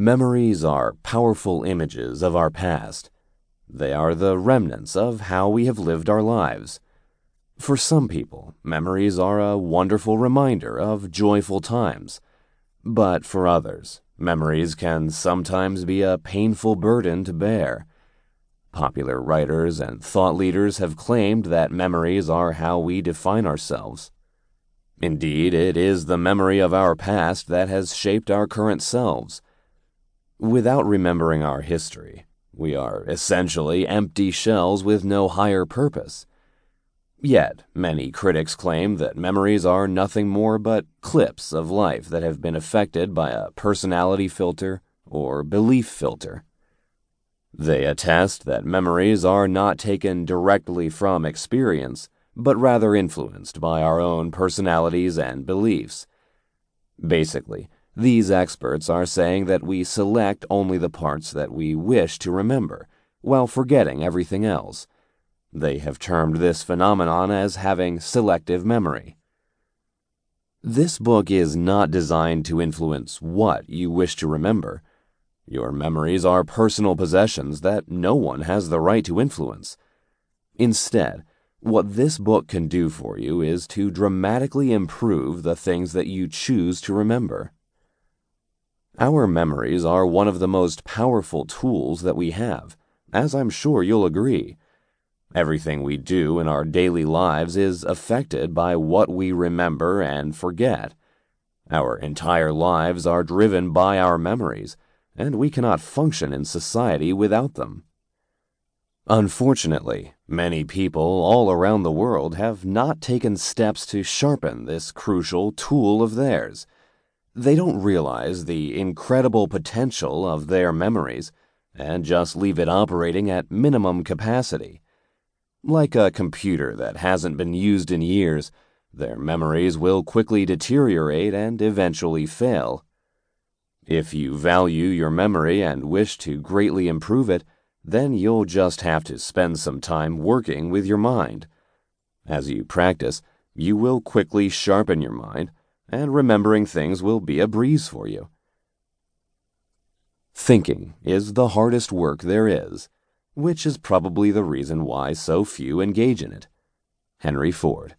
Memories are powerful images of our past. They are the remnants of how we have lived our lives. For some people, memories are a wonderful reminder of joyful times. But for others, memories can sometimes be a painful burden to bear. Popular writers and thought leaders have claimed that memories are how we define ourselves. Indeed, it is the memory of our past that has shaped our current selves. Without remembering our history, we are essentially empty shells with no higher purpose. Yet, many critics claim that memories are nothing more but clips of life that have been affected by a personality filter or belief filter. They attest that memories are not taken directly from experience, but rather influenced by our own personalities and beliefs. Basically, these experts are saying that we select only the parts that we wish to remember, while forgetting everything else. They have termed this phenomenon as having selective memory. This book is not designed to influence what you wish to remember. Your memories are personal possessions that no one has the right to influence. Instead, what this book can do for you is to dramatically improve the things that you choose to remember. Our memories are one of the most powerful tools that we have, as I'm sure you'll agree. Everything we do in our daily lives is affected by what we remember and forget. Our entire lives are driven by our memories, and we cannot function in society without them. Unfortunately, many people all around the world have not taken steps to sharpen this crucial tool of theirs. They don't realize the incredible potential of their memories and just leave it operating at minimum capacity. Like a computer that hasn't been used in years, their memories will quickly deteriorate and eventually fail. If you value your memory and wish to greatly improve it, then you'll just have to spend some time working with your mind. As you practice, you will quickly sharpen your mind and remembering things will be a breeze for you. Thinking is the hardest work there is, which is probably the reason why so few engage in it. Henry Ford.